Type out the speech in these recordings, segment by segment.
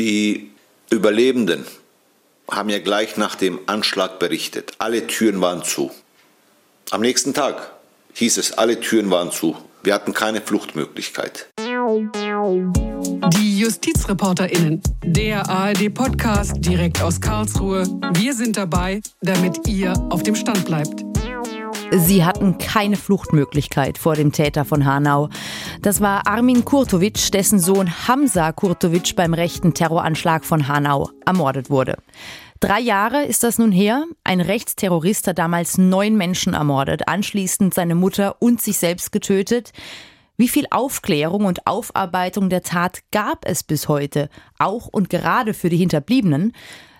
Die Überlebenden haben ja gleich nach dem Anschlag berichtet. Alle Türen waren zu. Am nächsten Tag hieß es, alle Türen waren zu. Wir hatten keine Fluchtmöglichkeit. Die JustizreporterInnen, der ARD-Podcast direkt aus Karlsruhe. Wir sind dabei, damit ihr auf dem Stand bleibt. Sie hatten keine Fluchtmöglichkeit vor dem Täter von Hanau. Das war Armin Kurtovic, dessen Sohn Hamza Kurtovic beim rechten Terroranschlag von Hanau ermordet wurde. Drei Jahre ist das nun her. Ein Rechtsterrorist hat damals neun Menschen ermordet, anschließend seine Mutter und sich selbst getötet. Wie viel Aufklärung und Aufarbeitung der Tat gab es bis heute, auch und gerade für die Hinterbliebenen?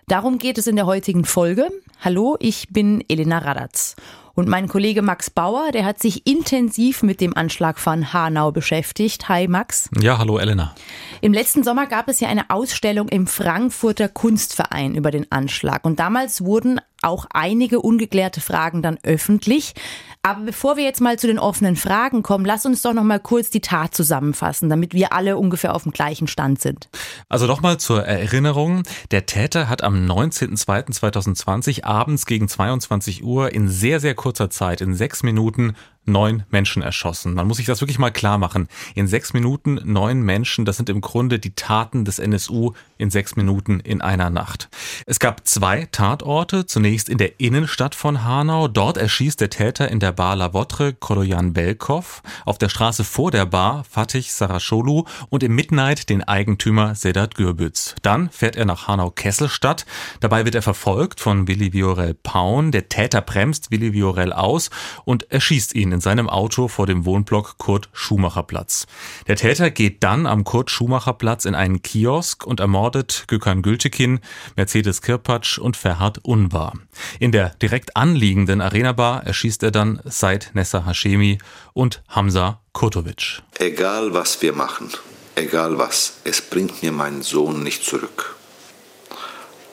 Darum geht es in der heutigen Folge. Hallo, ich bin Elena Radatz. Und mein Kollege Max Bauer, der hat sich intensiv mit dem Anschlag von Hanau beschäftigt. Hi Max. Ja, hallo Elena. Im letzten Sommer gab es ja eine Ausstellung im Frankfurter Kunstverein über den Anschlag. Und damals wurden auch einige ungeklärte Fragen dann öffentlich. Aber bevor wir jetzt mal zu den offenen Fragen kommen, lass uns doch noch mal kurz die Tat zusammenfassen, damit wir alle ungefähr auf dem gleichen Stand sind. Also nochmal zur Erinnerung. Der Täter hat am 19.02.2020 abends gegen 22 Uhr in sehr, sehr kurzer Zeit, in sechs Minuten, neun Menschen erschossen. Man muss sich das wirklich mal klar machen. In sechs Minuten neun Menschen, das sind im Grunde die Taten des NSU in sechs Minuten in einer Nacht. Es gab zwei Tatorte. Zunächst in der Innenstadt von Hanau. Dort erschießt der Täter in der Bar La Votre Kolojan Belkov. Auf der Straße vor der Bar Fatih Sarasholu und im Midnight den Eigentümer Sedat Gürbüz. Dann fährt er nach Hanau-Kesselstadt. Dabei wird er verfolgt von Willi Viorel Paun. Der Täter bremst Willi Viorel aus und erschießt ihn in seinem Auto vor dem Wohnblock Kurt Schumacher Platz. Der Täter geht dann am Kurt Schumacher Platz in einen Kiosk und ermordet Gökhan Gültekin, Mercedes Kirpatsch und Ferhat Unvar. In der direkt anliegenden Arena Bar erschießt er dann Said Nessa Hashemi und Hamza Kurtovic. Egal was wir machen, egal was, es bringt mir meinen Sohn nicht zurück.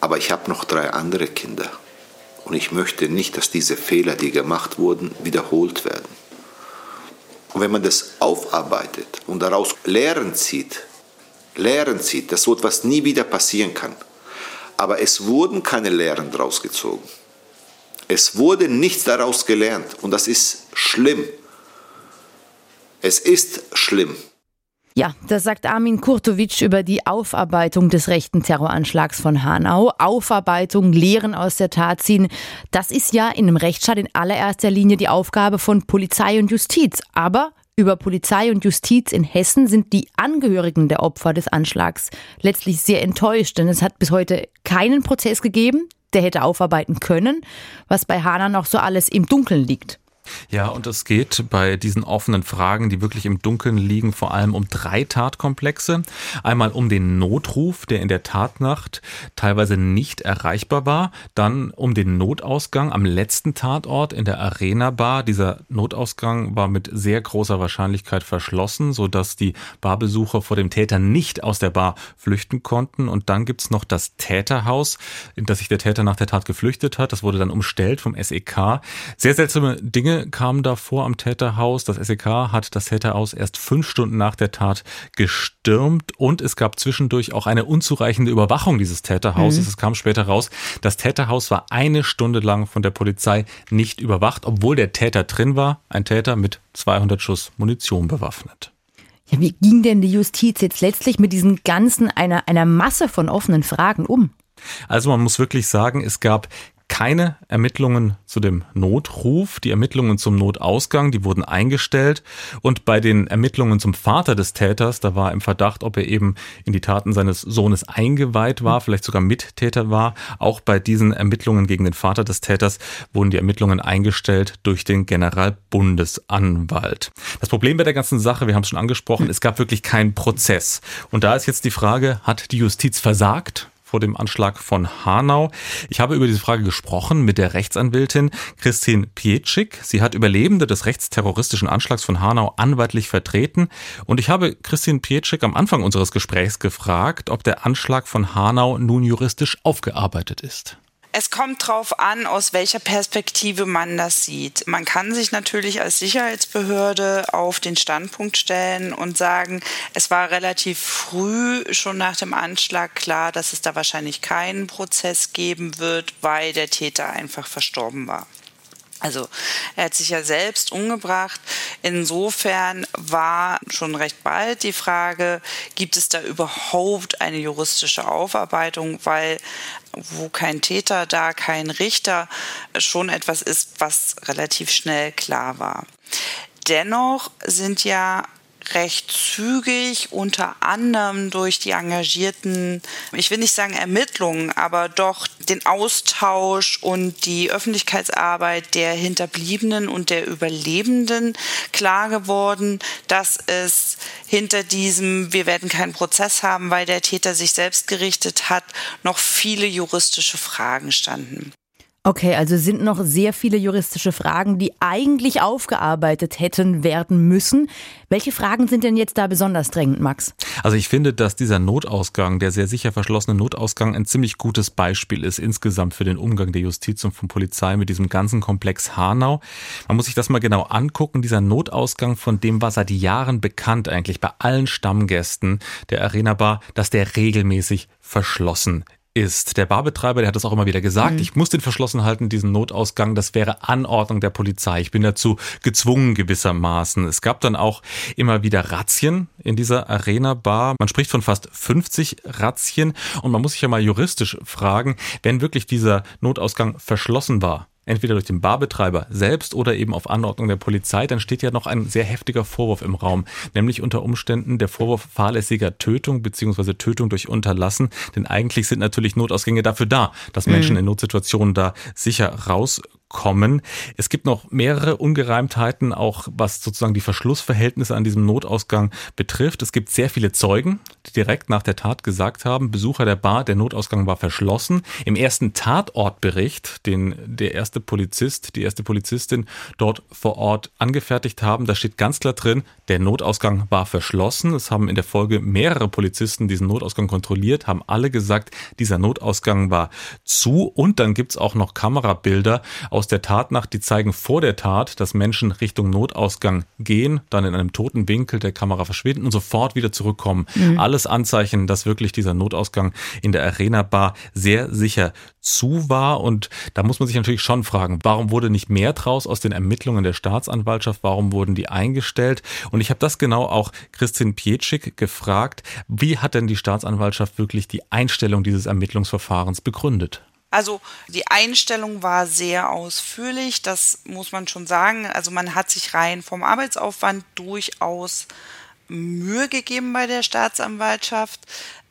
Aber ich habe noch drei andere Kinder. Und ich möchte nicht, dass diese Fehler, die gemacht wurden, wiederholt werden. Und wenn man das aufarbeitet und daraus Lehren zieht, Lehren zieht, dass so etwas nie wieder passieren kann. Aber es wurden keine Lehren daraus gezogen. Es wurde nichts daraus gelernt und das ist schlimm. Es ist schlimm. Ja, das sagt Armin Kurtovic über die Aufarbeitung des rechten Terroranschlags von Hanau. Aufarbeitung, Lehren aus der Tat ziehen, das ist ja in einem Rechtsstaat in allererster Linie die Aufgabe von Polizei und Justiz. Aber über Polizei und Justiz in Hessen sind die Angehörigen der Opfer des Anschlags letztlich sehr enttäuscht, denn es hat bis heute keinen Prozess gegeben, der hätte aufarbeiten können, was bei Hanau noch so alles im Dunkeln liegt. Ja, und es geht bei diesen offenen Fragen, die wirklich im Dunkeln liegen, vor allem um drei Tatkomplexe. Einmal um den Notruf, der in der Tatnacht teilweise nicht erreichbar war. Dann um den Notausgang am letzten Tatort in der Arena Bar. Dieser Notausgang war mit sehr großer Wahrscheinlichkeit verschlossen, sodass die Barbesucher vor dem Täter nicht aus der Bar flüchten konnten. Und dann gibt's noch das Täterhaus, in das sich der Täter nach der Tat geflüchtet hat. Das wurde dann umstellt vom SEK. Sehr seltsame Dinge kamen davor am Täterhaus. Das SEK hat das Täterhaus erst fünf Stunden nach der Tat gestürmt und es gab zwischendurch auch eine unzureichende Überwachung dieses Täterhauses. Mhm. Es kam später raus, das Täterhaus war eine Stunde lang von der Polizei nicht überwacht, obwohl der Täter drin war. Ein Täter mit 200 Schuss Munition bewaffnet. Ja, wie ging denn die Justiz jetzt letztlich mit diesen ganzen, einer, einer Masse von offenen Fragen um? Also man muss wirklich sagen, es gab keine Ermittlungen zu dem Notruf. Die Ermittlungen zum Notausgang, die wurden eingestellt. Und bei den Ermittlungen zum Vater des Täters, da war im Verdacht, ob er eben in die Taten seines Sohnes eingeweiht war, vielleicht sogar Mittäter war. Auch bei diesen Ermittlungen gegen den Vater des Täters wurden die Ermittlungen eingestellt durch den Generalbundesanwalt. Das Problem bei der ganzen Sache, wir haben es schon angesprochen, es gab wirklich keinen Prozess. Und da ist jetzt die Frage, hat die Justiz versagt? Vor dem Anschlag von Hanau. Ich habe über diese Frage gesprochen mit der Rechtsanwältin Christine Pietschik. Sie hat Überlebende des rechtsterroristischen Anschlags von Hanau anwaltlich vertreten. Und ich habe Christine Pietschik am Anfang unseres Gesprächs gefragt, ob der Anschlag von Hanau nun juristisch aufgearbeitet ist. Es kommt drauf an, aus welcher Perspektive man das sieht. Man kann sich natürlich als Sicherheitsbehörde auf den Standpunkt stellen und sagen, es war relativ früh schon nach dem Anschlag klar, dass es da wahrscheinlich keinen Prozess geben wird, weil der Täter einfach verstorben war. Also er hat sich ja selbst umgebracht. Insofern war schon recht bald die Frage, gibt es da überhaupt eine juristische Aufarbeitung, weil wo kein Täter, da kein Richter schon etwas ist, was relativ schnell klar war. Dennoch sind ja recht zügig, unter anderem durch die engagierten, ich will nicht sagen Ermittlungen, aber doch den Austausch und die Öffentlichkeitsarbeit der Hinterbliebenen und der Überlebenden klar geworden, dass es hinter diesem, wir werden keinen Prozess haben, weil der Täter sich selbst gerichtet hat, noch viele juristische Fragen standen. Okay, also sind noch sehr viele juristische Fragen, die eigentlich aufgearbeitet hätten werden müssen. Welche Fragen sind denn jetzt da besonders drängend, Max? Also ich finde, dass dieser Notausgang, der sehr sicher verschlossene Notausgang, ein ziemlich gutes Beispiel ist insgesamt für den Umgang der Justiz und von Polizei mit diesem ganzen Komplex Hanau. Man muss sich das mal genau angucken. Dieser Notausgang, von dem war seit Jahren bekannt eigentlich bei allen Stammgästen der Arena Bar, dass der regelmäßig verschlossen ist. Der Barbetreiber, der hat das auch immer wieder gesagt, mhm. ich muss den verschlossen halten, diesen Notausgang, das wäre Anordnung der Polizei. Ich bin dazu gezwungen gewissermaßen. Es gab dann auch immer wieder Razzien in dieser Arena-Bar. Man spricht von fast 50 Razzien und man muss sich ja mal juristisch fragen, wenn wirklich dieser Notausgang verschlossen war, entweder durch den Barbetreiber selbst oder eben auf Anordnung der Polizei, dann steht ja noch ein sehr heftiger Vorwurf im Raum, nämlich unter Umständen der Vorwurf fahrlässiger Tötung bzw. Tötung durch Unterlassen. Denn eigentlich sind natürlich Notausgänge dafür da, dass Menschen mhm. in Notsituationen da sicher raus kommen. Es gibt noch mehrere Ungereimtheiten, auch was sozusagen die Verschlussverhältnisse an diesem Notausgang betrifft. Es gibt sehr viele Zeugen, die direkt nach der Tat gesagt haben, Besucher der Bar, der Notausgang war verschlossen. Im ersten Tatortbericht, den der erste Polizist, die erste Polizistin dort vor Ort angefertigt haben, da steht ganz klar drin, der Notausgang war verschlossen. Es haben in der Folge mehrere Polizisten diesen Notausgang kontrolliert, haben alle gesagt, dieser Notausgang war zu. Und dann gibt's auch noch Kamerabilder aus der Tatnacht, die zeigen vor der Tat, dass Menschen Richtung Notausgang gehen, dann in einem toten Winkel der Kamera verschwinden und sofort wieder zurückkommen. Mhm. Alles Anzeichen, dass wirklich dieser Notausgang in der Arena Bar sehr sicher zu war. Und da muss man sich natürlich schon fragen, warum wurde nicht mehr draus aus den Ermittlungen der Staatsanwaltschaft? Warum wurden die eingestellt? Und ich habe das genau auch Christine Pietschik gefragt. Wie hat denn die Staatsanwaltschaft wirklich die Einstellung dieses Ermittlungsverfahrens begründet? Also die Einstellung war sehr ausführlich, das muss man schon sagen. Also man hat sich rein vom Arbeitsaufwand durchaus Mühe gegeben bei der Staatsanwaltschaft,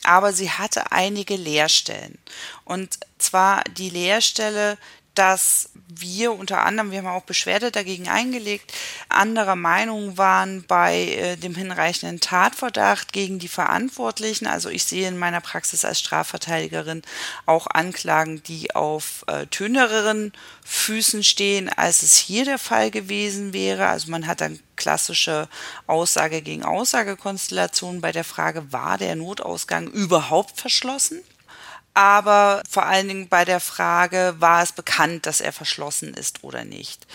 aber sie hatte einige Leerstellen. Und zwar die Leerstelle, dass wir unter anderem, wir haben auch Beschwerde dagegen eingelegt, anderer Meinung waren bei äh, dem hinreichenden Tatverdacht gegen die Verantwortlichen. Also ich sehe in meiner Praxis als Strafverteidigerin auch Anklagen, die auf äh, tönnereren Füßen stehen, als es hier der Fall gewesen wäre. Also man hat dann klassische Aussage gegen Aussagekonstellationen bei der Frage, war der Notausgang überhaupt verschlossen? Aber vor allen Dingen bei der Frage, war es bekannt, dass er verschlossen ist oder nicht.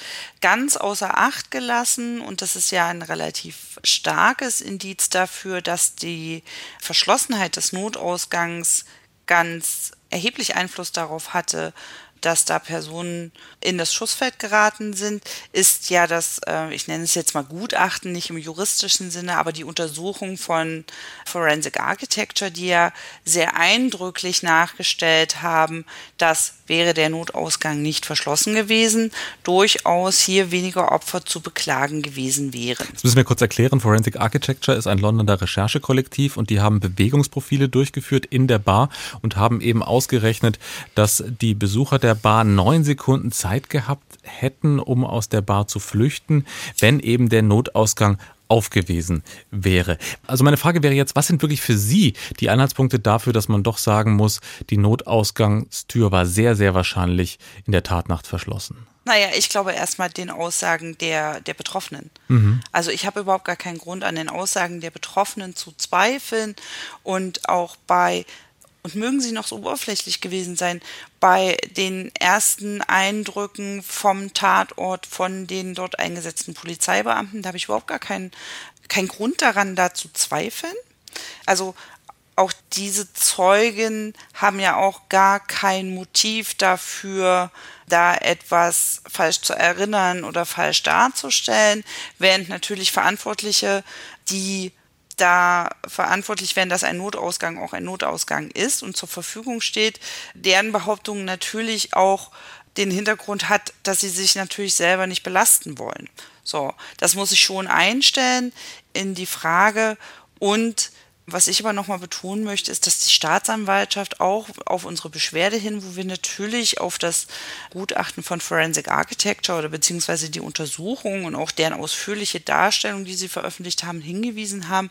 Ganz außer Acht gelassen, und das ist ja ein relativ starkes Indiz dafür, dass die Verschlossenheit des Notausgangs ganz erheblich Einfluss darauf hatte, dass da Personen in das Schussfeld geraten sind, ist ja das, äh, ich nenne es jetzt mal Gutachten, nicht im juristischen Sinne, aber die Untersuchung von Forensic Architecture, die ja sehr eindrücklich nachgestellt haben, dass wäre der Notausgang nicht verschlossen gewesen, durchaus hier weniger Opfer zu beklagen gewesen wären. Das müssen wir kurz erklären. Forensic Architecture ist ein Londoner Recherchekollektiv und die haben Bewegungsprofile durchgeführt in der Bar und haben eben ausgerechnet, dass die Besucher der Bar neun Sekunden Zeit gehabt hätten, um aus der Bar zu flüchten, wenn eben der Notausgang aufgewiesen wäre. Also meine Frage wäre jetzt, was sind wirklich für Sie die Anhaltspunkte dafür, dass man doch sagen muss, die Notausgangstür war sehr, sehr wahrscheinlich in der Tatnacht verschlossen? Naja, ich glaube erstmal den Aussagen der, der Betroffenen. Mhm. Also ich habe überhaupt gar keinen Grund an den Aussagen der Betroffenen zu zweifeln und auch bei und mögen sie noch so oberflächlich gewesen sein, bei den ersten Eindrücken vom Tatort von den dort eingesetzten Polizeibeamten, da habe ich überhaupt gar keinen, keinen Grund daran, da zu zweifeln. Also auch diese Zeugen haben ja auch gar kein Motiv dafür, da etwas falsch zu erinnern oder falsch darzustellen, während natürlich Verantwortliche, die da verantwortlich werden, dass ein Notausgang auch ein Notausgang ist und zur Verfügung steht, deren Behauptung natürlich auch den Hintergrund hat, dass sie sich natürlich selber nicht belasten wollen. So, das muss ich schon einstellen in die Frage und was ich aber nochmal betonen möchte, ist, dass die Staatsanwaltschaft auch auf unsere Beschwerde hin, wo wir natürlich auf das Gutachten von Forensic Architecture oder beziehungsweise die Untersuchung und auch deren ausführliche Darstellung, die sie veröffentlicht haben, hingewiesen haben,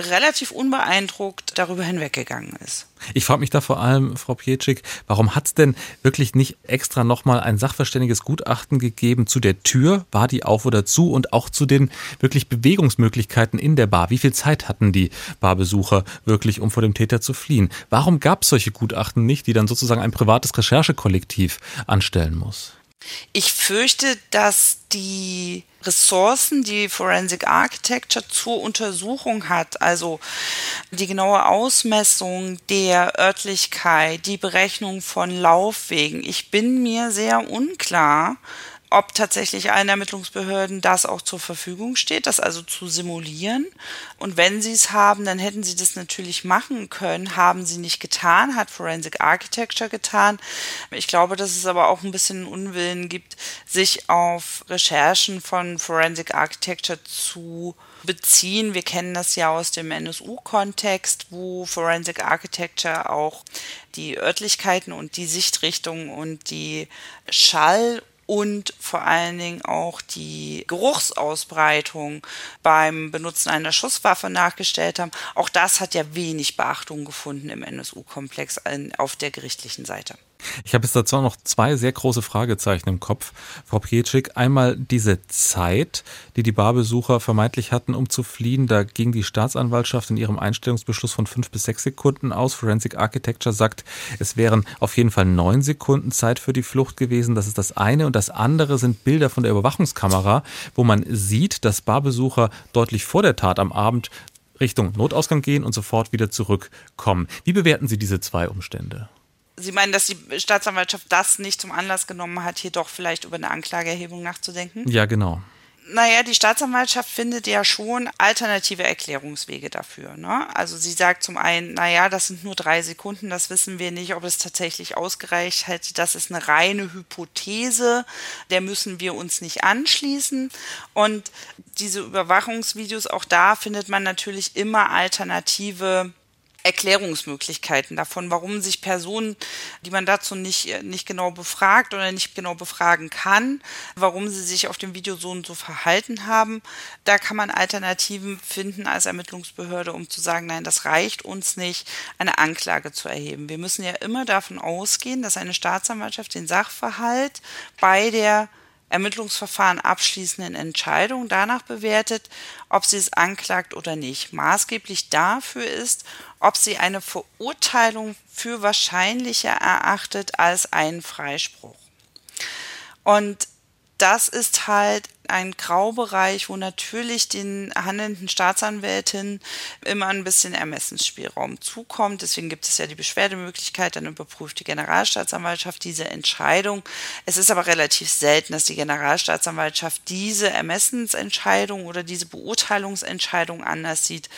relativ unbeeindruckt darüber hinweggegangen ist. Ich frage mich da vor allem, Frau Pietschik, warum hat es denn wirklich nicht extra nochmal ein sachverständiges Gutachten gegeben zu der Tür? War die auf oder zu? Und auch zu den wirklich Bewegungsmöglichkeiten in der Bar. Wie viel Zeit hatten die Barbesucher wirklich, um vor dem Täter zu fliehen? Warum gab es solche Gutachten nicht, die dann sozusagen ein privates Recherchekollektiv anstellen muss? Ich fürchte, dass die Ressourcen, die Forensic Architecture zur Untersuchung hat, also die genaue Ausmessung der Örtlichkeit, die Berechnung von Laufwegen. Ich bin mir sehr unklar, ob tatsächlich allen Ermittlungsbehörden das auch zur Verfügung steht, das also zu simulieren. Und wenn sie es haben, dann hätten sie das natürlich machen können, haben sie nicht getan, hat Forensic Architecture getan. Ich glaube, dass es aber auch ein bisschen Unwillen gibt, sich auf Recherchen von Forensic Architecture zu beziehen. Wir kennen das ja aus dem NSU-Kontext, wo Forensic Architecture auch die Örtlichkeiten und die Sichtrichtung und die Schall- und vor allen Dingen auch die Geruchsausbreitung beim Benutzen einer Schusswaffe nachgestellt haben. Auch das hat ja wenig Beachtung gefunden im NSU-Komplex auf der gerichtlichen Seite. Ich habe jetzt dazu noch zwei sehr große Fragezeichen im Kopf, Frau Pietschik. Einmal diese Zeit, die die Barbesucher vermeintlich hatten, um zu fliehen. Da ging die Staatsanwaltschaft in ihrem Einstellungsbeschluss von fünf bis sechs Sekunden aus. Forensic Architecture sagt, es wären auf jeden Fall neun Sekunden Zeit für die Flucht gewesen. Das ist das eine. Und das andere sind Bilder von der Überwachungskamera, wo man sieht, dass Barbesucher deutlich vor der Tat am Abend Richtung Notausgang gehen und sofort wieder zurückkommen. Wie bewerten Sie diese zwei Umstände? Sie meinen, dass die Staatsanwaltschaft das nicht zum Anlass genommen hat, hier doch vielleicht über eine Anklageerhebung nachzudenken? Ja, genau. Naja, die Staatsanwaltschaft findet ja schon alternative Erklärungswege dafür. Ne? Also sie sagt zum einen, naja, das sind nur drei Sekunden, das wissen wir nicht, ob es tatsächlich ausgereicht hätte. Das ist eine reine Hypothese, der müssen wir uns nicht anschließen. Und diese Überwachungsvideos, auch da findet man natürlich immer alternative Erklärungsmöglichkeiten davon, warum sich Personen, die man dazu nicht, nicht genau befragt oder nicht genau befragen kann, warum sie sich auf dem Video so und so verhalten haben. Da kann man Alternativen finden als Ermittlungsbehörde, um zu sagen, nein, das reicht uns nicht, eine Anklage zu erheben. Wir müssen ja immer davon ausgehen, dass eine Staatsanwaltschaft den Sachverhalt bei der Ermittlungsverfahren abschließenden Entscheidung danach bewertet, ob sie es anklagt oder nicht. Maßgeblich dafür ist, ob sie eine Verurteilung für wahrscheinlicher erachtet als einen Freispruch. Und das ist halt ein Graubereich, wo natürlich den handelnden Staatsanwältinnen immer ein bisschen Ermessensspielraum zukommt. Deswegen gibt es ja die Beschwerdemöglichkeit, dann überprüft die Generalstaatsanwaltschaft diese Entscheidung. Es ist aber relativ selten, dass die Generalstaatsanwaltschaft diese Ermessensentscheidung oder diese Beurteilungsentscheidung anders sieht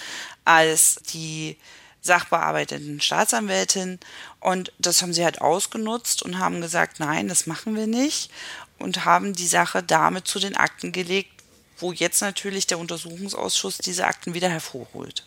als die sachbearbeitenden Staatsanwältin. Und das haben sie halt ausgenutzt und haben gesagt, nein, das machen wir nicht und haben die Sache damit zu den Akten gelegt, wo jetzt natürlich der Untersuchungsausschuss diese Akten wieder hervorholt.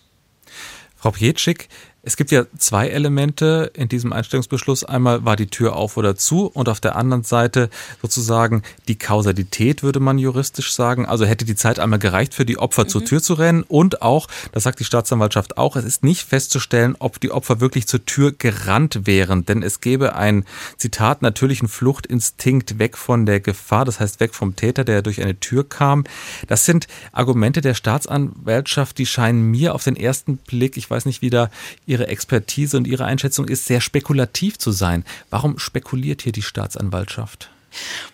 Frau Pietschik, es gibt ja zwei Elemente in diesem Einstellungsbeschluss. Einmal war die Tür auf oder zu und auf der anderen Seite sozusagen die Kausalität, würde man juristisch sagen. Also hätte die Zeit einmal gereicht, für die Opfer mhm. zur Tür zu rennen und auch, das sagt die Staatsanwaltschaft auch, es ist nicht festzustellen, ob die Opfer wirklich zur Tür gerannt wären, denn es gäbe ein Zitat natürlichen Fluchtinstinkt weg von der Gefahr, das heißt weg vom Täter, der durch eine Tür kam. Das sind Argumente der Staatsanwaltschaft, die scheinen mir auf den ersten Blick, ich weiß nicht, wie da Ihr Ihre Expertise und Ihre Einschätzung ist, sehr spekulativ zu sein. Warum spekuliert hier die Staatsanwaltschaft?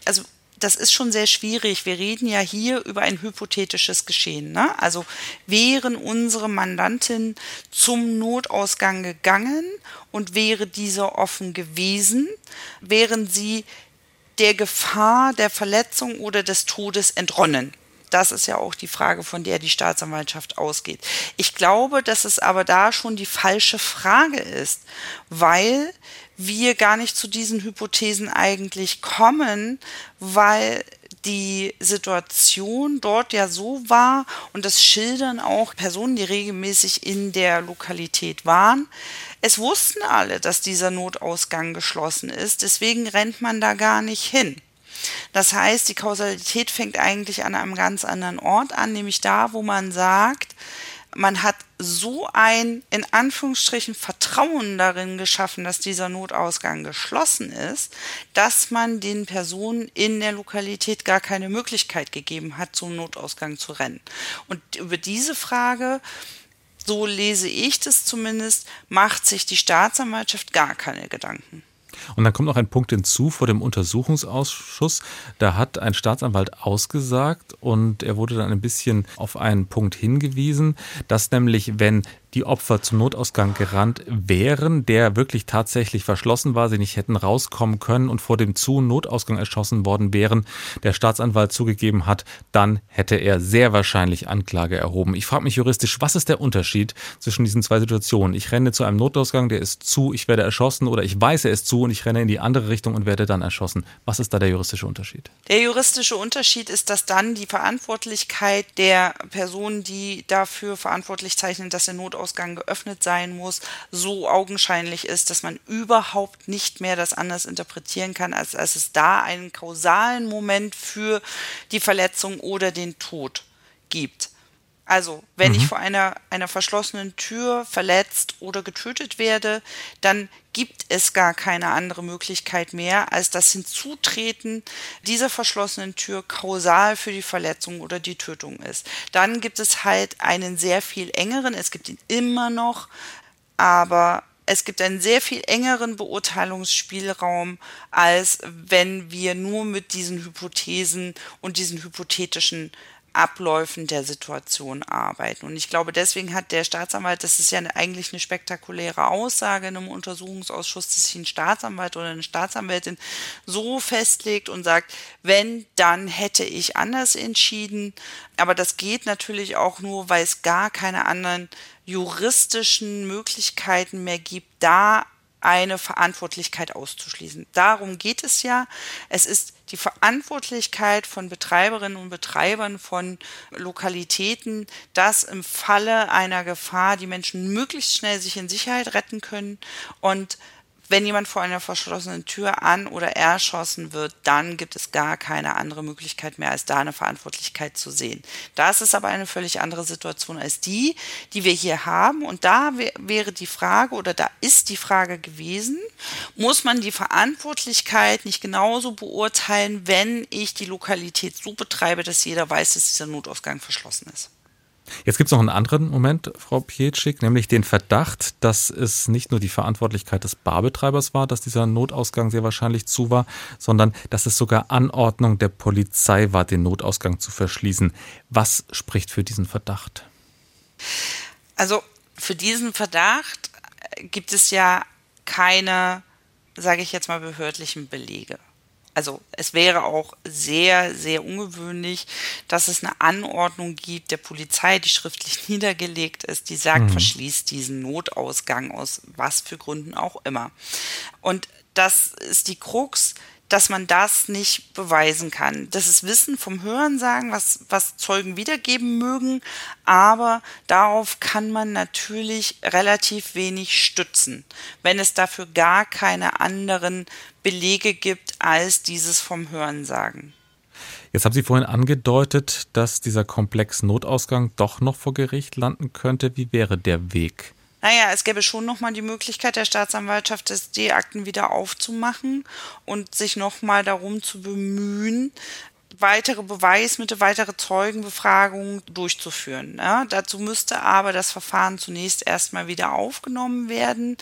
Also das ist schon sehr schwierig. Wir reden ja hier über ein hypothetisches Geschehen. Ne? Also wären unsere Mandantin zum Notausgang gegangen und wäre dieser offen gewesen, wären sie der Gefahr der Verletzung oder des Todes entronnen. Das ist ja auch die Frage, von der die Staatsanwaltschaft ausgeht. Ich glaube, dass es aber da schon die falsche Frage ist, weil wir gar nicht zu diesen Hypothesen eigentlich kommen, weil die Situation dort ja so war und das schildern auch Personen, die regelmäßig in der Lokalität waren. Es wussten alle, dass dieser Notausgang geschlossen ist, deswegen rennt man da gar nicht hin. Das heißt, die Kausalität fängt eigentlich an einem ganz anderen Ort an, nämlich da, wo man sagt, man hat so ein in Anführungsstrichen Vertrauen darin geschaffen, dass dieser Notausgang geschlossen ist, dass man den Personen in der Lokalität gar keine Möglichkeit gegeben hat, zum Notausgang zu rennen. Und über diese Frage, so lese ich das zumindest, macht sich die Staatsanwaltschaft gar keine Gedanken. Und dann kommt noch ein Punkt hinzu vor dem Untersuchungsausschuss. Da hat ein Staatsanwalt ausgesagt und er wurde dann ein bisschen auf einen Punkt hingewiesen, dass nämlich, wenn die Opfer zum Notausgang gerannt wären, der wirklich tatsächlich verschlossen war, sie nicht hätten rauskommen können und vor dem Zu- Notausgang erschossen worden wären, der Staatsanwalt zugegeben hat, dann hätte er sehr wahrscheinlich Anklage erhoben. Ich frage mich juristisch, was ist der Unterschied zwischen diesen zwei Situationen? Ich renne zu einem Notausgang, der ist zu, ich werde erschossen oder ich weiß, er ist zu und ich renne in die andere Richtung und werde dann erschossen. Was ist da der juristische Unterschied? Der juristische Unterschied ist, dass dann die Verantwortlichkeit der Personen, die dafür verantwortlich zeichnen, dass der Notausgang Notausgang geöffnet sein muss, so augenscheinlich ist, dass man überhaupt nicht mehr das anders interpretieren kann, als dass es da einen kausalen Moment für die Verletzung oder den Tod gibt. Also, wenn mhm. ich vor einer, einer verschlossenen Tür verletzt oder getötet werde, dann gibt es gar keine andere Möglichkeit mehr, als das Hinzutreten dieser verschlossenen Tür kausal für die Verletzung oder die Tötung ist. Dann gibt es halt einen sehr viel engeren, es gibt ihn immer noch, aber es gibt einen sehr viel engeren Beurteilungsspielraum, als wenn wir nur mit diesen Hypothesen und diesen hypothetischen Abläufen der Situation arbeiten. Und ich glaube, deswegen hat der Staatsanwalt, das ist ja eigentlich eine spektakuläre Aussage in einem Untersuchungsausschuss, dass sich ein Staatsanwalt oder eine Staatsanwältin so festlegt und sagt, wenn, dann hätte ich anders entschieden. Aber das geht natürlich auch nur, weil es gar keine anderen juristischen Möglichkeiten mehr gibt, da eine Verantwortlichkeit auszuschließen. Darum geht es ja. Es ist die Verantwortlichkeit von Betreiberinnen und Betreibern von Lokalitäten, dass im Falle einer Gefahr die Menschen möglichst schnell sich in Sicherheit retten können und wenn jemand vor einer verschlossenen Tür an oder erschossen wird, dann gibt es gar keine andere Möglichkeit mehr, als da eine Verantwortlichkeit zu sehen. Das ist aber eine völlig andere Situation als die, die wir hier haben. Und da wäre die Frage oder da ist die Frage gewesen, muss man die Verantwortlichkeit nicht genauso beurteilen, wenn ich die Lokalität so betreibe, dass jeder weiß, dass dieser Notausgang verschlossen ist? Jetzt gibt es noch einen anderen Moment, Frau Pietschik, nämlich den Verdacht, dass es nicht nur die Verantwortlichkeit des Barbetreibers war, dass dieser Notausgang sehr wahrscheinlich zu war, sondern dass es sogar Anordnung der Polizei war, den Notausgang zu verschließen. Was spricht für diesen Verdacht? Also für diesen Verdacht gibt es ja keine, sage ich jetzt mal, behördlichen Belege also es wäre auch sehr, sehr ungewöhnlich, dass es eine Anordnung gibt der Polizei, die schriftlich niedergelegt ist, die sagt, mhm. verschließt diesen Notausgang aus was für Gründen auch immer. Und das ist die Krux, dass man das nicht beweisen kann. Das ist Wissen vom Hörensagen, was, was Zeugen wiedergeben mögen, aber darauf kann man natürlich relativ wenig stützen, wenn es dafür gar keine anderen Belege gibt als dieses vom Hörensagen. Jetzt haben Sie vorhin angedeutet, dass dieser Komplex Notausgang doch noch vor Gericht landen könnte. Wie wäre der Weg? Naja, es gäbe schon nochmal die Möglichkeit der Staatsanwaltschaft, das D-Akten wieder aufzumachen und sich nochmal darum zu bemühen, weitere Beweismittel, weitere Zeugenbefragungen durchzuführen. Ja, dazu müsste aber das Verfahren zunächst erstmal wieder aufgenommen werden.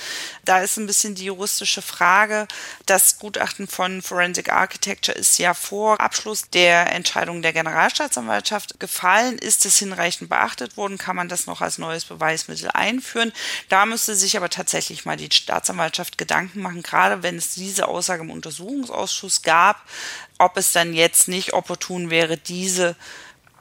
Da ist ein bisschen die juristische Frage. Das Gutachten von Forensic Architecture ist ja vor Abschluss der Entscheidung der Generalstaatsanwaltschaft gefallen. Ist es hinreichend beachtet worden? Kann man das noch als neues Beweismittel einführen? Da müsste sich aber tatsächlich mal die Staatsanwaltschaft Gedanken machen, gerade wenn es diese Aussage im Untersuchungsausschuss gab, ob es dann jetzt nicht opportun wäre, diese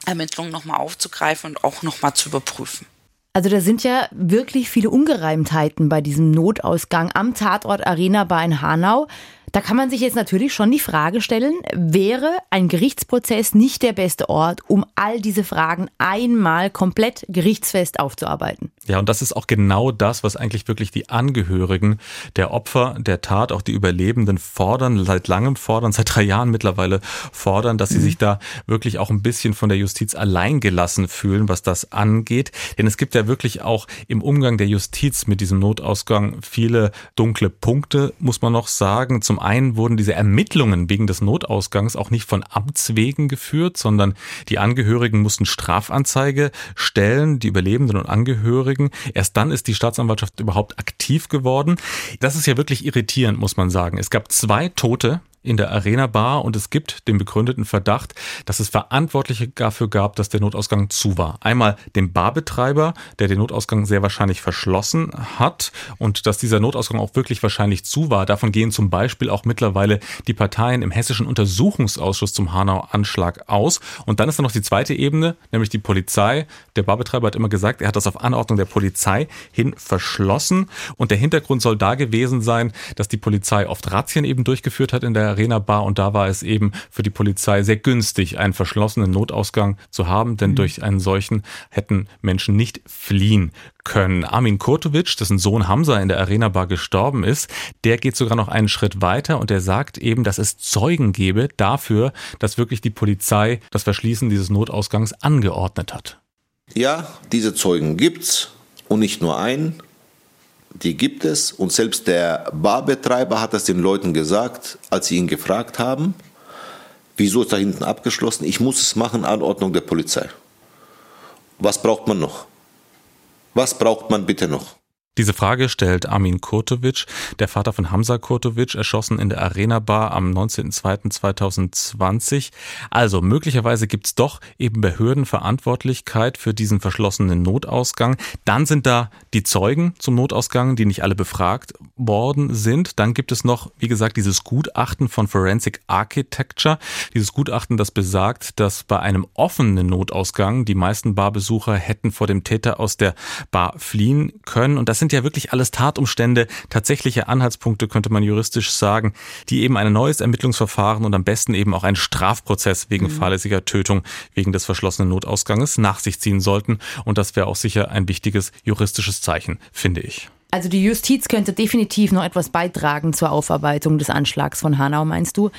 Ermittlungen nochmal aufzugreifen und auch nochmal zu überprüfen. Also da sind ja wirklich viele Ungereimtheiten bei diesem Notausgang am Tatort Arena Bar in Hanau. Da kann man sich jetzt natürlich schon die Frage stellen, wäre ein Gerichtsprozess nicht der beste Ort, um all diese Fragen einmal komplett gerichtsfest aufzuarbeiten? Ja, und das ist auch genau das, was eigentlich wirklich die Angehörigen der Opfer der Tat, auch die Überlebenden fordern, seit langem fordern, seit drei Jahren mittlerweile fordern, dass sie mhm. sich da wirklich auch ein bisschen von der Justiz alleingelassen fühlen, was das angeht. Denn es gibt ja wirklich auch im Umgang der Justiz mit diesem Notausgang viele dunkle Punkte, muss man noch sagen. Zum einen wurden diese Ermittlungen wegen des Notausgangs auch nicht von Amts wegen geführt, sondern die Angehörigen mussten Strafanzeige stellen, die Überlebenden und Angehörigen Angehörigen. Erst dann ist die Staatsanwaltschaft überhaupt aktiv geworden. Das ist ja wirklich irritierend, muss man sagen. Es gab zwei Tote in der Arena Bar und es gibt den begründeten Verdacht, dass es Verantwortliche dafür gab, dass der Notausgang zu war. Einmal dem Barbetreiber, der den Notausgang sehr wahrscheinlich verschlossen hat und dass dieser Notausgang auch wirklich wahrscheinlich zu war. Davon gehen zum Beispiel auch mittlerweile die Parteien im hessischen Untersuchungsausschuss zum Hanau-Anschlag aus. Und dann ist da noch die zweite Ebene, nämlich die Polizei. Der Barbetreiber hat immer gesagt, er hat das auf Anordnung der Polizei hin verschlossen. Und der Hintergrund soll da gewesen sein, dass die Polizei oft Razzien eben durchgeführt hat in der Arena Bar und da war es eben für die Polizei sehr günstig, einen verschlossenen Notausgang zu haben, denn mhm. durch einen solchen hätten Menschen nicht fliehen können. Armin Kurtovic, dessen Sohn Hamza in der Arena Bar gestorben ist, der geht sogar noch einen Schritt weiter und der sagt eben, dass es Zeugen gebe dafür, dass wirklich die Polizei das Verschließen dieses Notausgangs angeordnet hat. Ja, diese Zeugen gibt's und nicht nur einen die gibt es und selbst der Barbetreiber hat das den Leuten gesagt, als sie ihn gefragt haben, wieso ist da hinten abgeschlossen? Ich muss es machen, Anordnung der Polizei. Was braucht man noch? Was braucht man bitte noch? Diese Frage stellt Armin Kurtovic, der Vater von Hamza Kurtovic, erschossen in der Arena Bar am 19.02.2020. Also möglicherweise gibt's doch eben Behördenverantwortlichkeit für diesen verschlossenen Notausgang. Dann sind da die Zeugen zum Notausgang, die nicht alle befragt worden sind. Dann gibt es noch, wie gesagt, dieses Gutachten von Forensic Architecture. Dieses Gutachten, das besagt, dass bei einem offenen Notausgang die meisten Barbesucher hätten vor dem Täter aus der Bar fliehen können. Und das sind sind ja wirklich alles Tatumstände, tatsächliche Anhaltspunkte, könnte man juristisch sagen, die eben ein neues Ermittlungsverfahren und am besten eben auch einen Strafprozess wegen mhm. fahrlässiger Tötung wegen des verschlossenen Notausganges nach sich ziehen sollten. Und das wäre auch sicher ein wichtiges juristisches Zeichen, finde ich. Also die Justiz könnte definitiv noch etwas beitragen zur Aufarbeitung des Anschlags von Hanau, meinst du?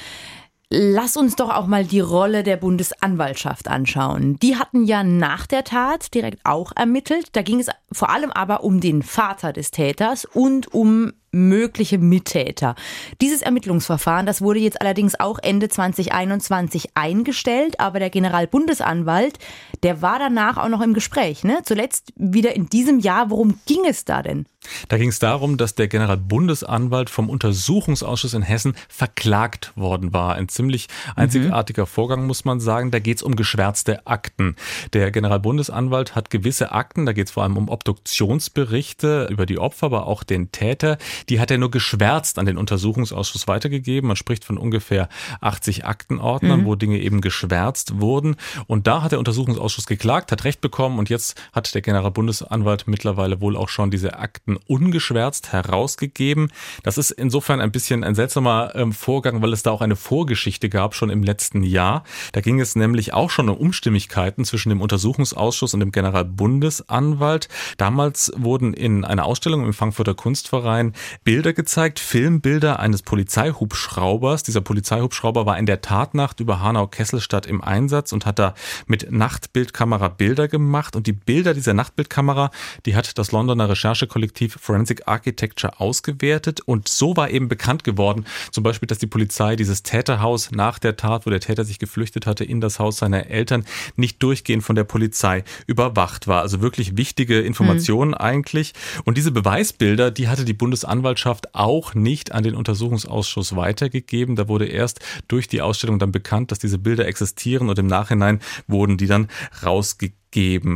Lass uns doch auch mal die Rolle der Bundesanwaltschaft anschauen. Die hatten ja nach der Tat direkt auch ermittelt. Da ging es vor allem aber um den Vater des Täters und um mögliche Mittäter. Dieses Ermittlungsverfahren, das wurde jetzt allerdings auch Ende 2021 eingestellt, aber der Generalbundesanwalt, der war danach auch noch im Gespräch, ne? Zuletzt wieder in diesem Jahr. Worum ging es da denn? Da ging es darum, dass der Generalbundesanwalt vom Untersuchungsausschuss in Hessen verklagt worden war. Ein ziemlich einzigartiger mhm. Vorgang, muss man sagen. Da geht es um geschwärzte Akten. Der Generalbundesanwalt hat gewisse Akten, da geht es vor allem um Obduktionsberichte über die Opfer, aber auch den Täter. Die hat er nur geschwärzt an den Untersuchungsausschuss weitergegeben. Man spricht von ungefähr 80 Aktenordnern, mhm. wo Dinge eben geschwärzt wurden. Und da hat der Untersuchungsausschuss geklagt, hat Recht bekommen und jetzt hat der Generalbundesanwalt mittlerweile wohl auch schon diese Akten Akten ungeschwärzt herausgegeben. Das ist insofern ein bisschen ein seltsamer ähm, Vorgang, weil es da auch eine Vorgeschichte gab, schon im letzten Jahr. Da ging es nämlich auch schon um Unstimmigkeiten zwischen dem Untersuchungsausschuss und dem Generalbundesanwalt. Damals wurden in einer Ausstellung im Frankfurter Kunstverein Bilder gezeigt, Filmbilder eines Polizeihubschraubers. Dieser Polizeihubschrauber war in der Tatnacht über Hanau-Kesselstadt im Einsatz und hat da mit Nachtbildkamera Bilder gemacht. Und die Bilder dieser Nachtbildkamera, die hat das Londoner Recherchekollektiv Detektiv Forensic Architecture ausgewertet und so war eben bekannt geworden, zum Beispiel, dass die Polizei dieses Täterhaus nach der Tat, wo der Täter sich geflüchtet hatte, in das Haus seiner Eltern, nicht durchgehend von der Polizei überwacht war. Also wirklich wichtige Informationen mhm. eigentlich. Und diese Beweisbilder, die hatte die Bundesanwaltschaft auch nicht an den Untersuchungsausschuss weitergegeben. Da wurde erst durch die Ausstellung dann bekannt, dass diese Bilder existieren und im Nachhinein wurden die dann rausgegeben.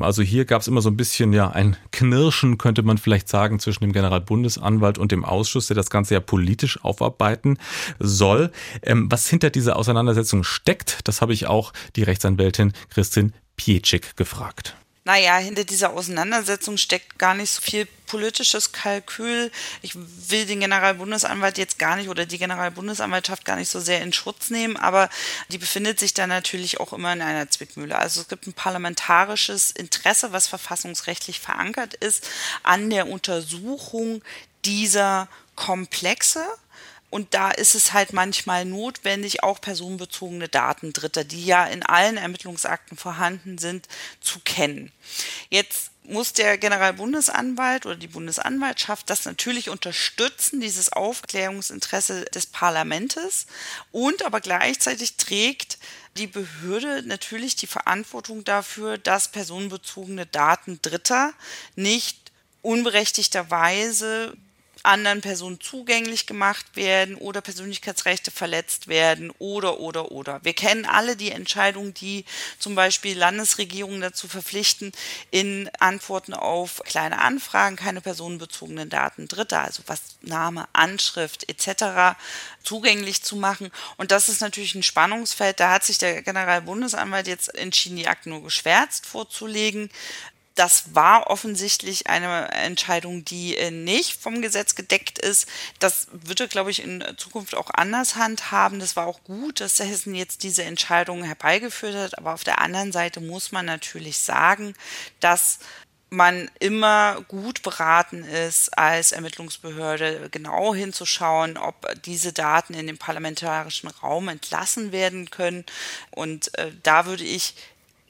Also hier gab es immer so ein bisschen ja ein Knirschen, könnte man vielleicht sagen, zwischen dem Generalbundesanwalt und dem Ausschuss, der das Ganze ja politisch aufarbeiten soll. Ähm, was hinter dieser Auseinandersetzung steckt, das habe ich auch die Rechtsanwältin Christin Pietschik gefragt naja, hinter dieser Auseinandersetzung steckt gar nicht so viel politisches Kalkül. Ich will den Generalbundesanwalt jetzt gar nicht oder die Generalbundesanwaltschaft gar nicht so sehr in Schutz nehmen, aber die befindet sich da natürlich auch immer in einer Zwickmühle. Also es gibt ein parlamentarisches Interesse, was verfassungsrechtlich verankert ist, an der Untersuchung dieser Komplexe und da ist es halt manchmal notwendig, auch personenbezogene Daten Dritter, die ja in allen Ermittlungsakten vorhanden sind, zu kennen. Jetzt muss der Generalbundesanwalt oder die Bundesanwaltschaft das natürlich unterstützen, dieses Aufklärungsinteresse des Parlamentes. Und aber gleichzeitig trägt die Behörde natürlich die Verantwortung dafür, dass personenbezogene Daten Dritter nicht unberechtigterweise anderen Personen zugänglich gemacht werden oder Persönlichkeitsrechte verletzt werden oder, oder, oder. Wir kennen alle die Entscheidungen, die zum Beispiel Landesregierungen dazu verpflichten, in Antworten auf kleine Anfragen keine personenbezogenen Daten Dritter, also was Name, Anschrift etc. zugänglich zu machen. Und das ist natürlich ein Spannungsfeld. Da hat sich der Generalbundesanwalt jetzt entschieden, die Akten nur geschwärzt vorzulegen das war offensichtlich eine Entscheidung, die äh, nicht vom Gesetz gedeckt ist. Das wird er, glaube ich, in Zukunft auch anders handhaben. Das war auch gut, dass der Hessen jetzt diese Entscheidung herbeigeführt hat. Aber auf der anderen Seite muss man natürlich sagen, dass man immer gut beraten ist, als Ermittlungsbehörde genau hinzuschauen, ob diese Daten in den parlamentarischen Raum entlassen werden können. Und äh, da würde ich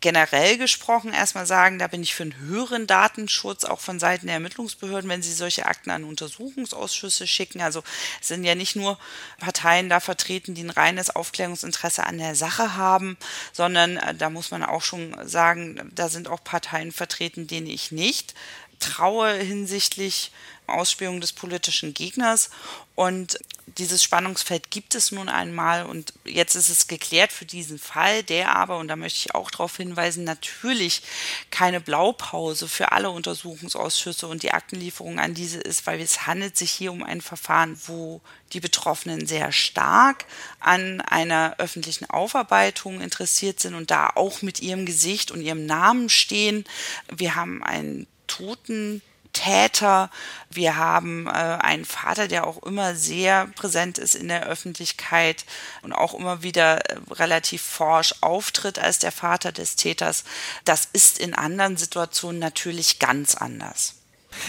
generell gesprochen erstmal sagen, da bin ich für einen höheren Datenschutz, auch von Seiten der Ermittlungsbehörden, wenn sie solche Akten an Untersuchungsausschüsse schicken. Also es sind ja nicht nur Parteien da vertreten, die ein reines Aufklärungsinteresse an der Sache haben, sondern äh, da muss man auch schon sagen, da sind auch Parteien vertreten, denen ich nicht traue hinsichtlich Ausspähung des politischen Gegners. Und dieses Spannungsfeld gibt es nun einmal und jetzt ist es geklärt für diesen Fall, der aber, und da möchte ich auch darauf hinweisen, natürlich keine Blaupause für alle Untersuchungsausschüsse und die Aktenlieferung an diese ist, weil es handelt sich hier um ein Verfahren, wo die Betroffenen sehr stark an einer öffentlichen Aufarbeitung interessiert sind und da auch mit ihrem Gesicht und ihrem Namen stehen. Wir haben einen toten Täter. Wir haben äh, einen Vater, der auch immer sehr präsent ist in der Öffentlichkeit und auch immer wieder äh, relativ forsch auftritt als der Vater des Täters. Das ist in anderen Situationen natürlich ganz anders.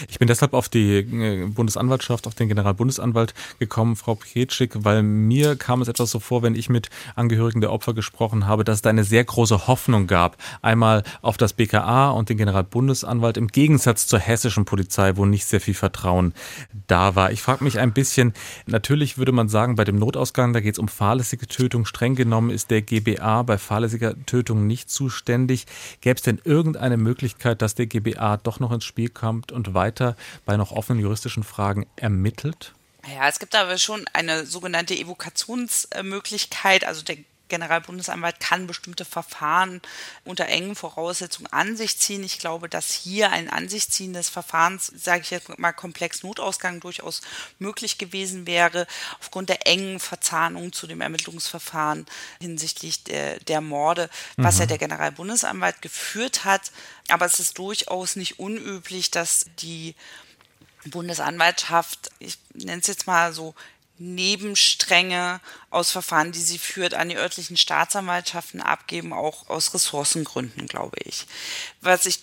Ich bin deshalb auf die äh, Bundesanwaltschaft, auf den Generalbundesanwalt gekommen, Frau Pietschik, weil mir kam es etwas so vor, wenn ich mit Angehörigen der Opfer gesprochen habe, dass es da eine sehr große Hoffnung gab. Einmal auf das BKA und den Generalbundesanwalt im Gegensatz zur hessischen Polizei, wo nicht sehr viel Vertrauen da war. Ich frage mich ein bisschen, natürlich würde man sagen, bei dem Notausgang, da geht es um fahrlässige Tötung. Streng genommen ist der GBA bei fahrlässiger Tötung nicht zuständig. Gäbe es denn irgendeine Möglichkeit, dass der GBA doch noch ins Spiel kommt und weiter bei noch offenen juristischen Fragen ermittelt? Ja, es gibt aber schon eine sogenannte Evokationsmöglichkeit. Also der Generalbundesanwalt kann bestimmte Verfahren unter engen Voraussetzungen an sich ziehen. Ich glaube, dass hier ein an sich ziehen des Verfahrens, sage ich jetzt mal komplex Notausgang durchaus möglich gewesen wäre, aufgrund der engen Verzahnung zu dem Ermittlungsverfahren hinsichtlich der, der Morde, was mhm. ja der Generalbundesanwalt geführt hat. Aber es ist durchaus nicht unüblich, dass die Bundesanwaltschaft, ich nenne es jetzt mal so, Nebenstränge aus Verfahren, die sie führt, an die örtlichen Staatsanwaltschaften abgeben, auch aus Ressourcengründen, glaube ich. Was ich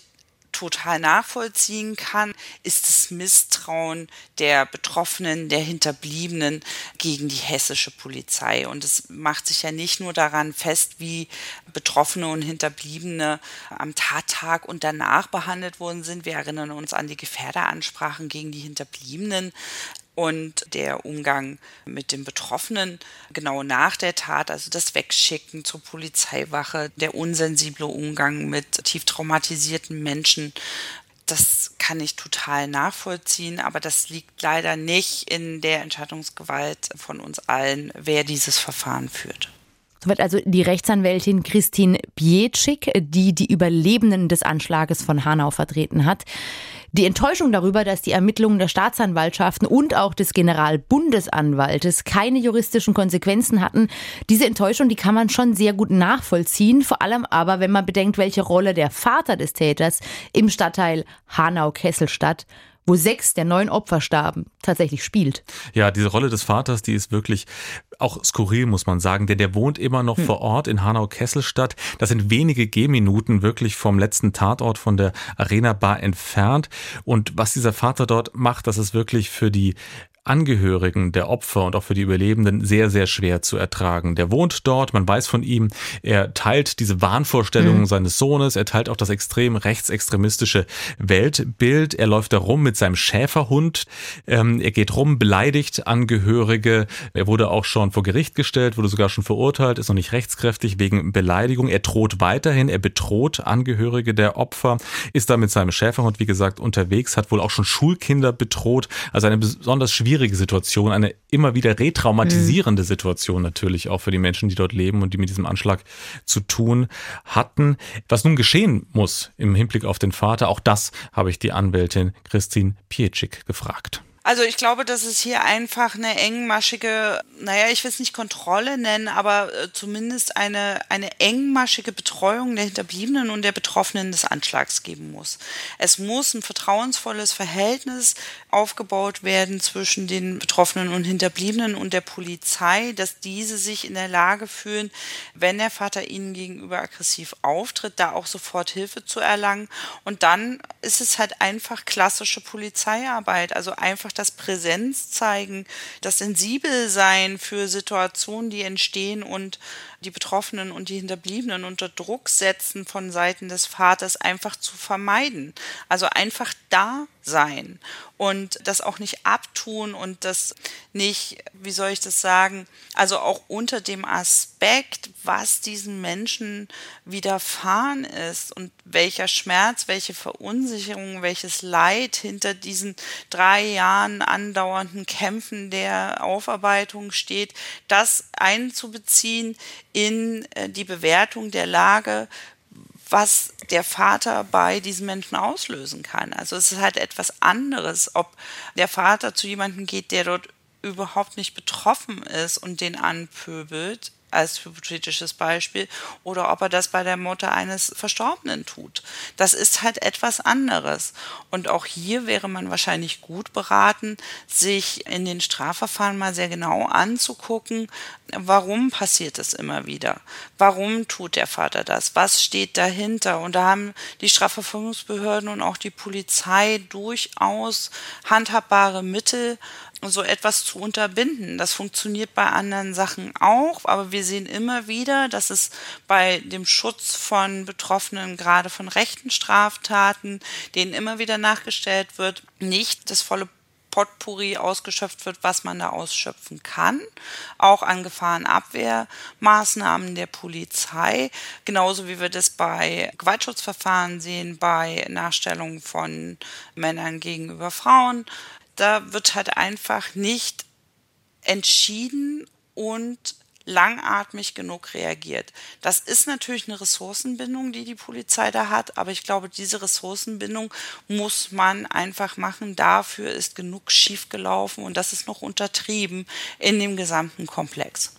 total nachvollziehen kann, ist das Misstrauen der Betroffenen, der Hinterbliebenen gegen die hessische Polizei. Und es macht sich ja nicht nur daran fest, wie Betroffene und Hinterbliebene am Tattag und danach behandelt worden sind. Wir erinnern uns an die Gefährderansprachen gegen die Hinterbliebenen und der Umgang mit den Betroffenen genau nach der Tat, also das Wegschicken zur Polizeiwache, der unsensible Umgang mit tief traumatisierten Menschen, das kann ich total nachvollziehen, aber das liegt leider nicht in der Entscheidungsgewalt von uns allen, wer dieses Verfahren führt. Soweit also die Rechtsanwältin Christine Pietschik, die die Überlebenden des Anschlages von Hanau vertreten hat. Die Enttäuschung darüber, dass die Ermittlungen der Staatsanwaltschaften und auch des Generalbundesanwaltes keine juristischen Konsequenzen hatten, diese Enttäuschung, die kann man schon sehr gut nachvollziehen, vor allem aber, wenn man bedenkt, welche Rolle der Vater des Täters im Stadtteil Hanau-Kesselstadt wo sechs der neun Opfer starben, tatsächlich spielt. Ja, diese Rolle des Vaters, die ist wirklich auch skurril, muss man sagen, denn der wohnt immer noch hm. vor Ort in Hanau-Kesselstadt. Das sind wenige Gehminuten wirklich vom letzten Tatort von der Arena Bar entfernt. Und was dieser Vater dort macht, das ist wirklich für die Angehörigen der Opfer und auch für die Überlebenden sehr, sehr schwer zu ertragen. Der wohnt dort, man weiß von ihm, er teilt diese Wahnvorstellungen mhm. seines Sohnes, er teilt auch das extrem rechtsextremistische Weltbild, er läuft da rum mit seinem Schäferhund, ähm, er geht rum, beleidigt Angehörige, er wurde auch schon vor Gericht gestellt, wurde sogar schon verurteilt, ist noch nicht rechtskräftig wegen Beleidigung, er droht weiterhin, er bedroht Angehörige der Opfer, ist da mit seinem Schäferhund, wie gesagt, unterwegs, hat wohl auch schon Schulkinder bedroht, also eine besonders schwierige schwierige Situation, eine immer wieder retraumatisierende mhm. Situation natürlich auch für die Menschen, die dort leben und die mit diesem Anschlag zu tun hatten. Was nun geschehen muss im Hinblick auf den Vater, auch das habe ich die Anwältin Christine Pietschik gefragt. Also ich glaube, dass es hier einfach eine engmaschige, naja, ich will es nicht Kontrolle nennen, aber äh, zumindest eine, eine engmaschige Betreuung der Hinterbliebenen und der Betroffenen des Anschlags geben muss. Es muss ein vertrauensvolles Verhältnis aufgebaut werden zwischen den Betroffenen und Hinterbliebenen und der Polizei, dass diese sich in der Lage fühlen, wenn der Vater ihnen gegenüber aggressiv auftritt, da auch sofort Hilfe zu erlangen. Und dann ist es halt einfach klassische Polizeiarbeit, also einfach das Präsenz zeigen, das sensibel sein für Situationen, die entstehen und die Betroffenen und die Hinterbliebenen unter Druck setzen von Seiten des Vaters einfach zu vermeiden. Also einfach da sein und das auch nicht abtun und das nicht, wie soll ich das sagen, also auch unter dem Aspekt, was diesen Menschen widerfahren ist und welcher Schmerz, welche Verunsicherung, welches Leid hinter diesen drei Jahren andauernden Kämpfen der Aufarbeitung steht, das einzubeziehen in äh, die Bewertung der Lage, was der Vater bei diesen Menschen auslösen kann. Also es ist halt etwas anderes, ob der Vater zu jemandem geht, der dort überhaupt nicht betroffen ist und den anpöbelt, als hypothetisches Beispiel, oder ob er das bei der Mutter eines Verstorbenen tut. Das ist halt etwas anderes. Und auch hier wäre man wahrscheinlich gut beraten, sich in den Strafverfahren mal sehr genau anzugucken, warum passiert es immer wieder? Warum tut der Vater das? Was steht dahinter? Und da haben die Strafverfolgungsbehörden und auch die Polizei durchaus handhabbare Mittel, so etwas zu unterbinden. Das funktioniert bei anderen Sachen auch, aber wir sehen immer wieder, dass es bei dem Schutz von Betroffenen, gerade von rechten Straftaten, denen immer wieder nachgestellt wird, nicht das volle Potpourri ausgeschöpft wird, was man da ausschöpfen kann, auch an Gefahrenabwehrmaßnahmen der Polizei, genauso wie wir das bei Gewaltschutzverfahren sehen, bei Nachstellung von Männern gegenüber Frauen, da wird halt einfach nicht entschieden und langatmig genug reagiert. Das ist natürlich eine Ressourcenbindung, die die Polizei da hat, aber ich glaube, diese Ressourcenbindung muss man einfach machen. Dafür ist genug schiefgelaufen und das ist noch untertrieben in dem gesamten Komplex.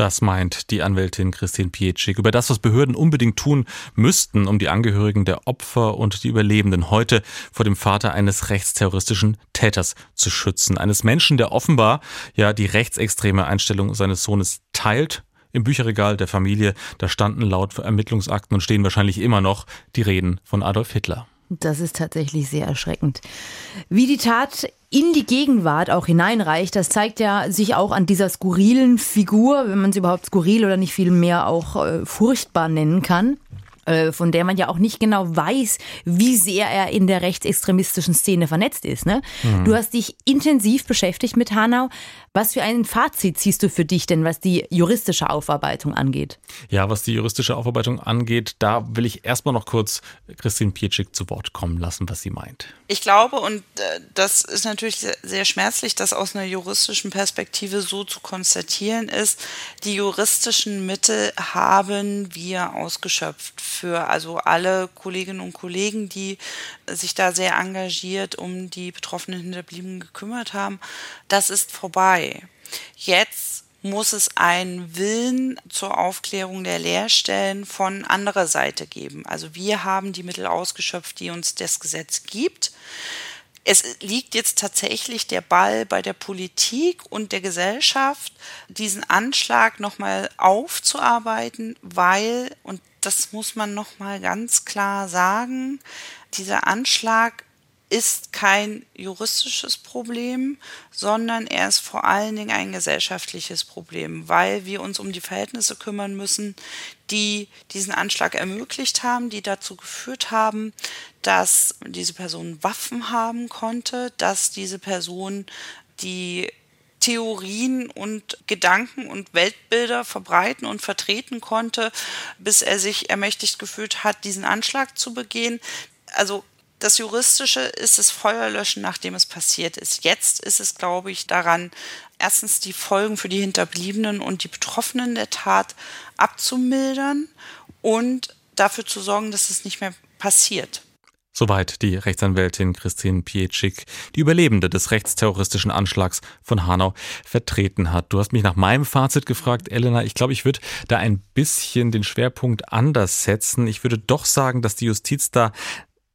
Das meint die Anwältin Christine Pietschik über das, was Behörden unbedingt tun müssten, um die Angehörigen der Opfer und die Überlebenden heute vor dem Vater eines rechtsterroristischen Täters zu schützen. Eines Menschen, der offenbar ja die rechtsextreme Einstellung seines Sohnes teilt. Im Bücherregal der Familie, da standen laut Ermittlungsakten und stehen wahrscheinlich immer noch die Reden von Adolf Hitler. Das ist tatsächlich sehr erschreckend. Wie die Tat in die Gegenwart auch hineinreicht, das zeigt ja sich auch an dieser skurrilen Figur, wenn man sie überhaupt skurril oder nicht viel mehr auch äh, furchtbar nennen kann. Äh, von der man ja auch nicht genau weiß, wie sehr er in der rechtsextremistischen Szene vernetzt ist. Ne? Mhm. Du hast dich intensiv beschäftigt mit Hanau. Was für ein Fazit ziehst du für dich denn, was die juristische Aufarbeitung angeht? Ja, was die juristische Aufarbeitung angeht, da will ich erstmal noch kurz Christine Pietschik zu Wort kommen lassen, was sie meint. Ich glaube, und äh, das ist natürlich sehr schmerzlich, das aus einer juristischen Perspektive so zu konstatieren ist, die juristischen Mittel haben wir ausgeschöpft für also alle Kolleginnen und Kollegen, die sich da sehr engagiert um die betroffenen Hinterbliebenen gekümmert haben. Das ist vorbei. Jetzt muss es einen Willen zur Aufklärung der Leerstellen von anderer Seite geben. Also wir haben die Mittel ausgeschöpft, die uns das Gesetz gibt. Es liegt jetzt tatsächlich der Ball bei der Politik und der Gesellschaft, diesen Anschlag nochmal aufzuarbeiten, weil, und das muss man nochmal ganz klar sagen, dieser Anschlag ist kein juristisches Problem, sondern er ist vor allen Dingen ein gesellschaftliches Problem, weil wir uns um die Verhältnisse kümmern müssen, die diesen Anschlag ermöglicht haben, die dazu geführt haben, dass diese Person Waffen haben konnte, dass diese Person die Theorien und Gedanken und Weltbilder verbreiten und vertreten konnte, bis er sich ermächtigt gefühlt hat, diesen Anschlag zu begehen. Also das Juristische ist das Feuerlöschen, nachdem es passiert ist. Jetzt ist es, glaube ich, daran, erstens die Folgen für die Hinterbliebenen und die Betroffenen der Tat abzumildern und dafür zu sorgen, dass es nicht mehr passiert. Soweit die Rechtsanwältin Christine Pietschik, die Überlebende des rechtsterroristischen Anschlags von Hanau vertreten hat. Du hast mich nach meinem Fazit gefragt, Elena. Ich glaube, ich würde da ein bisschen den Schwerpunkt anders setzen. Ich würde doch sagen, dass die Justiz da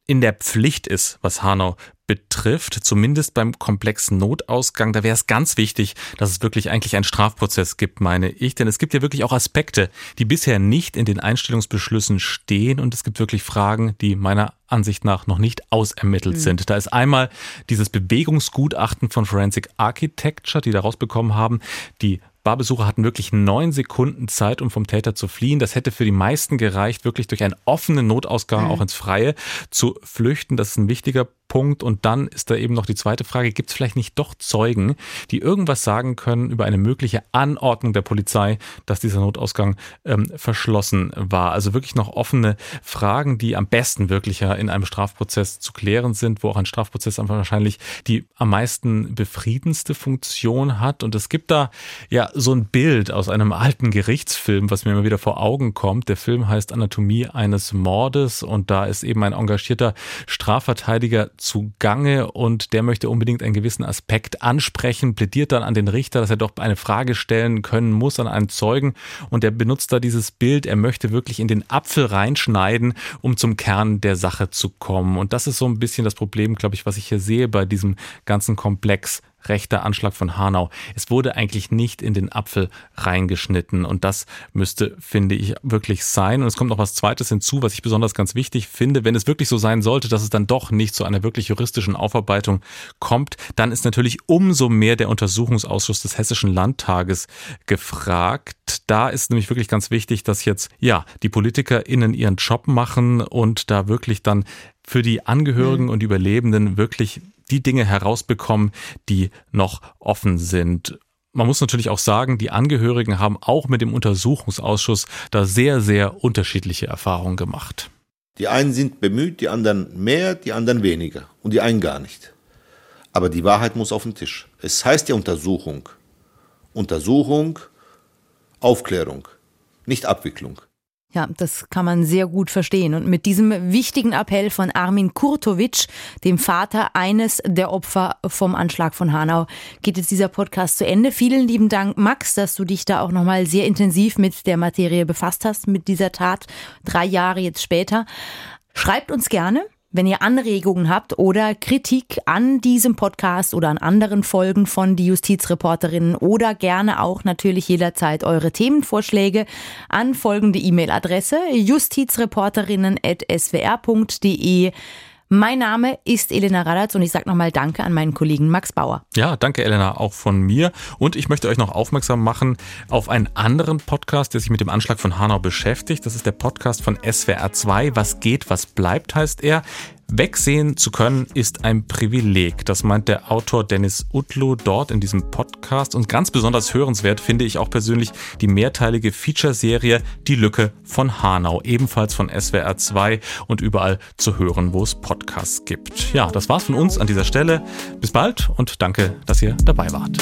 in der Pflicht ist, was Hanau betrifft, zumindest beim komplexen Notausgang, da wäre es ganz wichtig, dass es wirklich eigentlich einen Strafprozess gibt, meine ich. Denn es gibt ja wirklich auch Aspekte, die bisher nicht in den Einstellungsbeschlüssen stehen und es gibt wirklich Fragen, die meiner Ansicht nach noch nicht ausermittelt mhm. sind. Da ist einmal dieses Bewegungsgutachten von Forensic Architecture, die da rausbekommen haben, die Barbesucher hatten wirklich neun Sekunden Zeit, um vom Täter zu fliehen. Das hätte für die meisten gereicht, wirklich durch einen offenen Notausgang mhm. auch ins Freie zu flüchten. Das ist ein wichtiger Punkt. Und dann ist da eben noch die zweite Frage, gibt es vielleicht nicht doch Zeugen, die irgendwas sagen können über eine mögliche Anordnung der Polizei, dass dieser Notausgang ähm, verschlossen war? Also wirklich noch offene Fragen, die am besten wirklich ja in einem Strafprozess zu klären sind, wo auch ein Strafprozess einfach wahrscheinlich die am meisten befriedenste Funktion hat. Und es gibt da ja so ein Bild aus einem alten Gerichtsfilm, was mir immer wieder vor Augen kommt. Der Film heißt Anatomie eines Mordes und da ist eben ein engagierter Strafverteidiger zugange und der möchte unbedingt einen gewissen Aspekt ansprechen, plädiert dann an den Richter, dass er doch eine Frage stellen können muss an einen Zeugen und er benutzt da dieses Bild, er möchte wirklich in den Apfel reinschneiden, um zum Kern der Sache zu kommen. Und das ist so ein bisschen das Problem, glaube ich, was ich hier sehe bei diesem ganzen Komplex rechter Anschlag von Hanau. Es wurde eigentlich nicht in den Apfel reingeschnitten und das müsste, finde ich, wirklich sein. Und es kommt noch was Zweites hinzu, was ich besonders ganz wichtig finde. Wenn es wirklich so sein sollte, dass es dann doch nicht zu einer wirklich juristischen Aufarbeitung kommt, dann ist natürlich umso mehr der Untersuchungsausschuss des Hessischen Landtages gefragt. Da ist nämlich wirklich ganz wichtig, dass jetzt, ja, die PolitikerInnen ihren Job machen und da wirklich dann für die Angehörigen mhm. und Überlebenden wirklich die Dinge herausbekommen, die noch offen sind. Man muss natürlich auch sagen, die Angehörigen haben auch mit dem Untersuchungsausschuss da sehr, sehr unterschiedliche Erfahrungen gemacht. Die einen sind bemüht, die anderen mehr, die anderen weniger und die einen gar nicht. Aber die Wahrheit muss auf den Tisch. Es heißt ja Untersuchung. Untersuchung, Aufklärung, nicht Abwicklung. Ja, das kann man sehr gut verstehen. Und mit diesem wichtigen Appell von Armin Kurtovic, dem Vater eines der Opfer vom Anschlag von Hanau, geht jetzt dieser Podcast zu Ende. Vielen lieben Dank, Max, dass du dich da auch nochmal sehr intensiv mit der Materie befasst hast, mit dieser Tat, drei Jahre jetzt später. Schreibt uns gerne, wenn ihr Anregungen habt oder Kritik an diesem Podcast oder an anderen Folgen von Die Justizreporterinnen oder gerne auch natürlich jederzeit eure Themenvorschläge an folgende E-Mail-Adresse justizreporterinnen.swr.de Mein Name ist Elena Radatz und ich sage nochmal Danke an meinen Kollegen Max Bauer. Ja, danke Elena, auch von mir. Und ich möchte euch noch aufmerksam machen auf einen anderen Podcast, der sich mit dem Anschlag von Hanau beschäftigt. Das ist der Podcast von SWR 2. Was geht, was bleibt, heißt er. Wegsehen zu können ist ein Privileg. Das meint der Autor Dennis Utlu dort in diesem Podcast. Und ganz besonders hörenswert finde ich auch persönlich die mehrteilige Feature-Serie Die Lücke von Hanau, ebenfalls von SWR 2 und überall zu hören, wo es Podcasts gibt. Ja, das war's von uns an dieser Stelle. Bis bald und danke, dass ihr dabei wart.